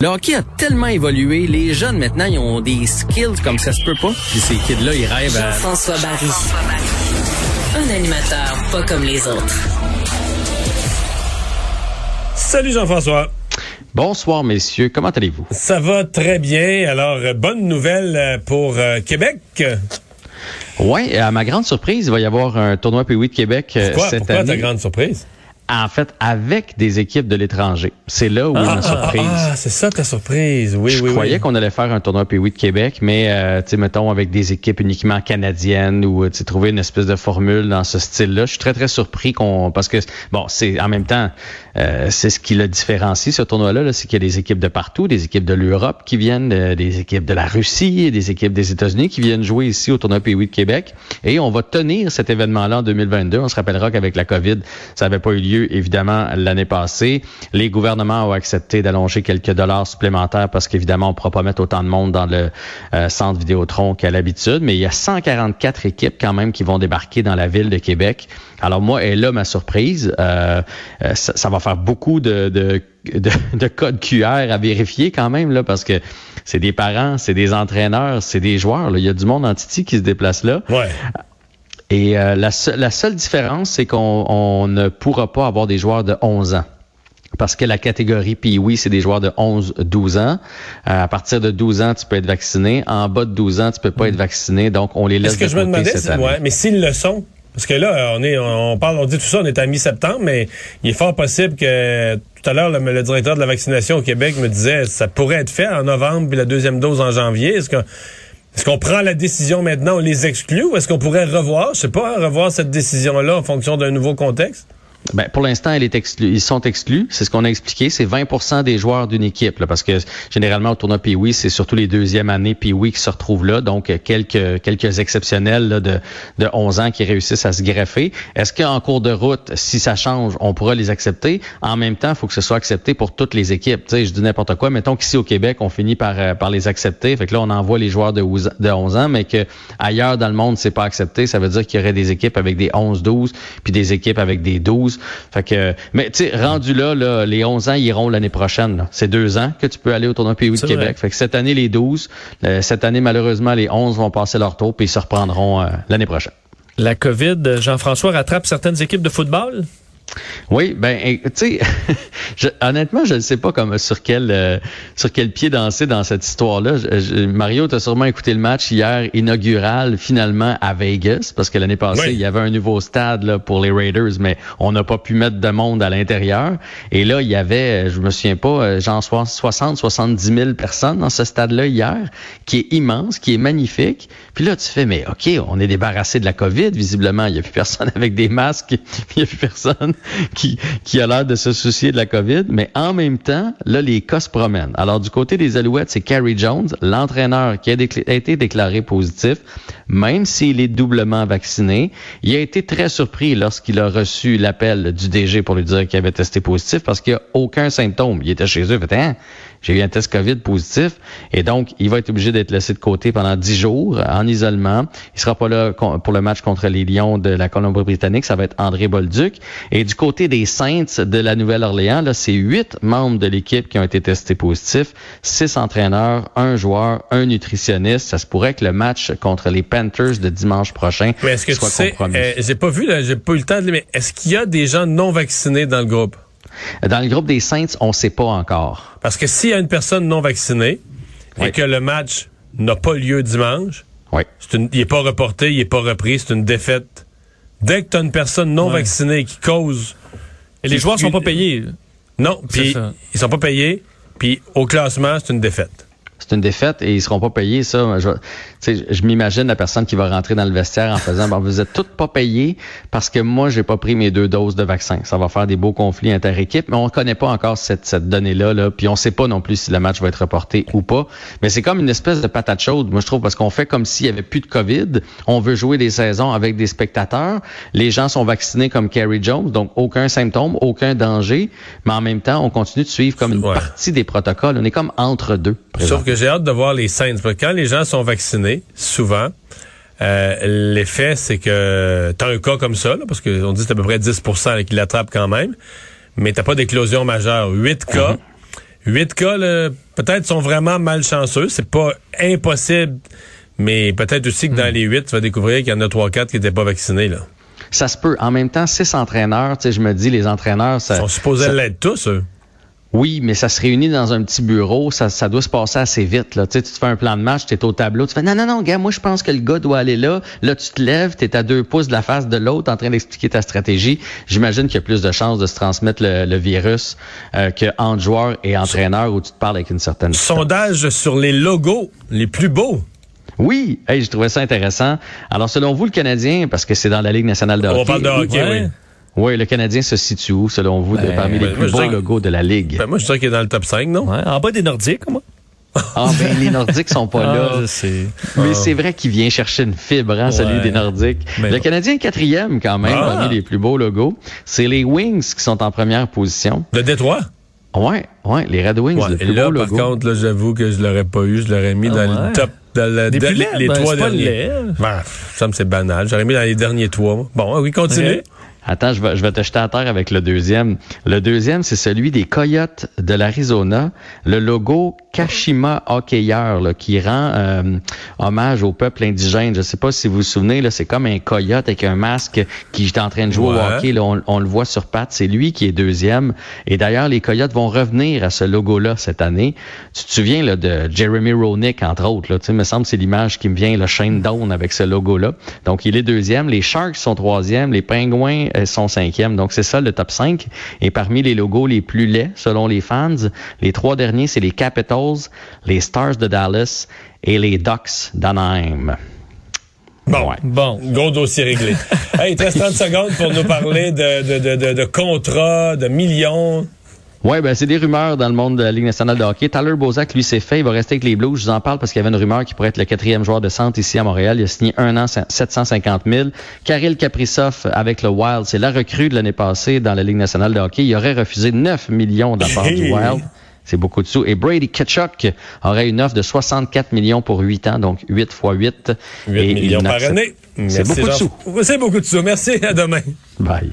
Le hockey a tellement évolué, les jeunes maintenant, ils ont des skills comme ça se peut pas. Puis ces kids-là, ils rêvent à... Jean-François Barry. Un animateur pas comme les autres. Salut Jean-François. Bonsoir, messieurs. Comment allez-vous? Ça va très bien. Alors, euh, bonne nouvelle euh, pour euh, Québec. Oui, à ma grande surprise, il va y avoir un tournoi P8 de Québec Pourquoi, cette pourquoi année. ta grande surprise? En fait, avec des équipes de l'étranger. C'est là où est ma surprise. Ah, c'est ça ta surprise. Oui, je oui, croyais oui. qu'on allait faire un tournoi P8 de Québec, mais euh, tu sais, mettons avec des équipes uniquement canadiennes ou tu sais, trouver une espèce de formule dans ce style-là. Je suis très très surpris qu'on parce que bon, c'est en même temps euh, c'est ce qui le différencie ce tournoi-là, -là, c'est qu'il y a des équipes de partout, des équipes de l'Europe qui viennent, euh, des équipes de la Russie, des équipes des États-Unis qui viennent jouer ici au tournoi P8 de Québec. Et on va tenir cet événement-là en 2022. On se rappellera qu'avec la COVID, ça n'avait pas eu lieu évidemment l'année passée. Les gouvernements ont accepté d'allonger quelques dollars supplémentaires parce qu'évidemment, on ne pourra pas mettre autant de monde dans le euh, centre Vidéotron qu'à l'habitude. Mais il y a 144 équipes quand même qui vont débarquer dans la ville de Québec. Alors moi, est là ma surprise. Euh, euh, ça, ça, va faire beaucoup de, de, de, de codes QR à vérifier quand même, là, parce que c'est des parents, c'est des entraîneurs, c'est des joueurs. Là. Il y a du monde en Titi qui se déplace là. Ouais. Et euh, la, se la, seule différence, c'est qu'on on ne pourra pas avoir des joueurs de 11 ans. Parce que la catégorie puis oui, c'est des joueurs de 11-12 ans. Euh, à partir de 12 ans, tu peux être vacciné. En bas de 12 ans, tu peux pas être vacciné. Donc, on les laisse Est-ce que de je me demandais, cette si- année. ouais, mais s'ils le sont, parce que là, on est, on parle, on dit tout ça, on est à mi-septembre, mais il est fort possible que tout à l'heure, le, directeur de la vaccination au Québec me disait ça pourrait être fait en novembre puis la deuxième dose en janvier. Est-ce qu'on prend la décision maintenant, on les exclut, ou est-ce qu'on pourrait revoir, je sais pas, hein, revoir cette décision-là en fonction d'un nouveau contexte? Ben, pour l'instant, elle est exclue. Ils sont exclus. C'est ce qu'on a expliqué. C'est 20% des joueurs d'une équipe, là, parce que généralement au tournoi Pee-Wee, c'est surtout les deuxièmes années Pee-Wee qui se retrouvent là. Donc quelques quelques exceptionnels là, de de 11 ans qui réussissent à se greffer. Est-ce qu'en cours de route, si ça change, on pourra les accepter? En même temps, il faut que ce soit accepté pour toutes les équipes. Sais, je dis n'importe quoi. Mettons qu'ici au Québec, on finit par euh, par les accepter. Fait que là, on envoie les joueurs de 11 de 11 ans, mais que ailleurs dans le monde, c'est pas accepté. Ça veut dire qu'il y aurait des équipes avec des 11-12 puis des équipes avec des 12. Fait que, mais tu sais, rendu là, là, les 11 ans iront l'année prochaine. C'est deux ans que tu peux aller au tournoi Pays de Québec. vrai. Fait que cette année, les 12. euh, cette année, malheureusement, les 11 vont passer leur tour puis ils se reprendront euh, l'année prochaine. La COVID, Jean-François rattrape certaines équipes de football? Oui, ben, eh, tu sais, je- honnêtement, je ne sais pas comme sur quel euh, sur quel pied danser dans cette histoire-là. Mario, tu as sûrement écouté le match hier inaugural finalement à Vegas parce que l'année passée, Oui. il y avait un nouveau stade là, pour les Raiders, mais on n'a pas pu mettre de monde à l'intérieur. Et là, il y avait, je me souviens pas, euh, genre 60, 70 000 personnes dans ce stade-là hier, qui est immense, qui est magnifique. Puis là, tu fais, mais OK, on est débarrassé de la COVID, visiblement. Il n'y a plus personne avec des masques, il n'y a plus personne qui, qui a l'air de se soucier de la COVID. Mais en même temps, là, les cas se promènent. Alors, du côté des Alouettes, c'est Carrie Jones, l'entraîneur qui a, été déclaré positif, même s'il est doublement vacciné. Il a été très surpris lorsqu'il a reçu l'appel du DG pour lui dire qu'il avait testé positif parce qu'il n'y a aucun symptôme. Il était chez eux, il fait, Hein? j'ai eu un test COVID positif et donc il va être obligé d'être laissé de côté pendant dix jours en isolement. Il sera pas là pour le match contre les Lions de la Colombie-Britannique, ça va être André Bolduc. Et du côté des Saints de la Nouvelle-Orléans, là, c'est huit membres de l'équipe qui ont été testés positifs, six entraîneurs, un joueur, un nutritionniste. Ça se pourrait que le match contre les Panthers de dimanche prochain Mais est-ce que tu soit sais, compromis. euh, j'ai pas vu, là, j'ai pas eu le temps de mais est-ce qu'il y a des gens non vaccinés dans le groupe? Dans le groupe des Saints, on sait pas encore. Parce que s'il y a une personne non vaccinée et que le match n'a pas lieu dimanche, Oui. c'est une- il n'est pas reporté, il n'est pas repris, c'est une défaite. Dès que tu as une personne non vaccinée qui cause. Et les joueurs sont pas payés. Non, puis ils sont pas payés, puis au classement, c'est une défaite. C'est une défaite et ils seront pas payés. Ça, je, je m'imagine la personne qui va rentrer dans le vestiaire en faisant, bon, vous êtes toutes pas payés parce que moi j'ai pas pris mes deux doses de vaccin. Ça va faire des beaux conflits inter-équipes, mais on connaît pas encore cette, cette donnée-là, là, puis on sait pas non plus si le match va être reporté ou pas. Mais c'est comme une espèce de patate chaude, moi je trouve, parce qu'on fait comme s'il y avait plus de COVID. On veut jouer des saisons avec des spectateurs. Les gens sont vaccinés comme Kerry Jones, donc aucun symptôme, aucun danger, mais en même temps, on continue de suivre comme une partie des protocoles. On est comme entre deux. Que j'ai hâte de voir les Saints. Parce que quand les gens sont vaccinés, souvent, euh, l'effet, c'est que tu as un cas comme ça, parce qu'on dit que c'est à peu près 10% qui l'attrapent quand même, mais t'as pas d'éclosion majeure. 8 cas. 8 cas, peut-être sont vraiment malchanceux. C'est pas impossible, mais peut-être aussi que dans mm. les 8, tu vas découvrir qu'il y en a 3-4 qui n'étaient pas vaccinés. Là. Ça se peut. En même temps, six entraîneurs, tu sais, je me dis, les entraîneurs... Ça, Ils sont supposés l'être tous, eux. Oui, mais ça se réunit dans un petit bureau, ça, ça doit se passer assez vite. Là. Tu, sais, tu te fais un plan de match, tu es au tableau, tu fais non, non, non, gars, moi je pense que le gars doit aller là. Là, tu te lèves, tu es à deux pouces de la face de l'autre en train d'expliquer ta stratégie. J'imagine qu'il y a plus de chances de se transmettre le, virus euh, que entre joueurs et entraîneurs où tu te parles avec une certaine Sondage sur les logos les plus beaux. Oui, hey, j'ai trouvé ça intéressant. Alors, selon vous, le Canadien, parce que c'est dans la Ligue nationale de hockey. On parle de hockey, oui. Oui, le Canadien se situe où, selon vous, ben, parmi les plus beaux logos de la Ligue? Ben, moi, je dirais qu'il est dans le top 5, non? en bas des Nordiques, moi. Ah ben les Nordiques sont pas ah, là. Mais ah. c'est vrai qu'il vient chercher une fibre, hein, celui des Nordiques. le Canadien est quatrième quand même ah. parmi les plus beaux logos. C'est les Wings qui sont en première position. Le Détroit? Ouais, ouais, les Red Wings, le plus là, beau par contre, là, j'avoue que je l'aurais pas eu, je l'aurais mis dans le top dans le, les, ben, trois derniers. Ben, ça me c'est banal. J'aurais mis dans les derniers trois. Bon, oui, continue. Attends, je vais, je vais te jeter à terre avec le deuxième. Le deuxième, c'est celui des Coyotes de l'Arizona. Le logo Kashima Hockeyeur, là, qui rend euh, hommage au peuple indigène. Je sais pas si vous vous souvenez, là, c'est comme un coyote avec un masque qui est en train de jouer au hockey. Là, on, le voit sur patte. C'est lui qui est deuxième. Et d'ailleurs, les Coyotes vont revenir à ce logo-là cette année. Tu te souviens là, de Jeremy Roenick, entre autres. Là, tu sais, me semble c'est l'image qui me vient, le Shane Down avec ce logo-là. Donc, il est deuxième. Les Sharks sont troisième. Les Pingouins son cinquième. Donc, c'est ça le top 5. Et parmi les logos les plus laids, selon les fans, les trois derniers, c'est les Capitals, les Stars de Dallas et les Ducks d'Anaheim. Bon, bon. Gros dossier réglé. hey, il te reste 30 secondes pour nous parler de, de, de, de contrats, de millions. Oui, ben c'est des rumeurs dans le monde de la Ligue nationale de hockey. Tyler Bozak, lui, s'est fait. Il va rester avec les Blues. Je vous en parle parce qu'il y avait une rumeur qui pourrait être le quatrième joueur de centre ici à Montréal. Il a signé un an, 750 000. Kirill Kaprizov avec le Wild, c'est la recrue de l'année passée dans la Ligue nationale de hockey. Il aurait refusé 9 millions de part du Wild. C'est beaucoup de sous. Et Brady Ketchuk aurait une offre de 64 millions pour 8 ans, donc 8 fois 8. 8 millions par année. C'est beaucoup de sous. C'est beaucoup de sous. Merci. À demain. Bye.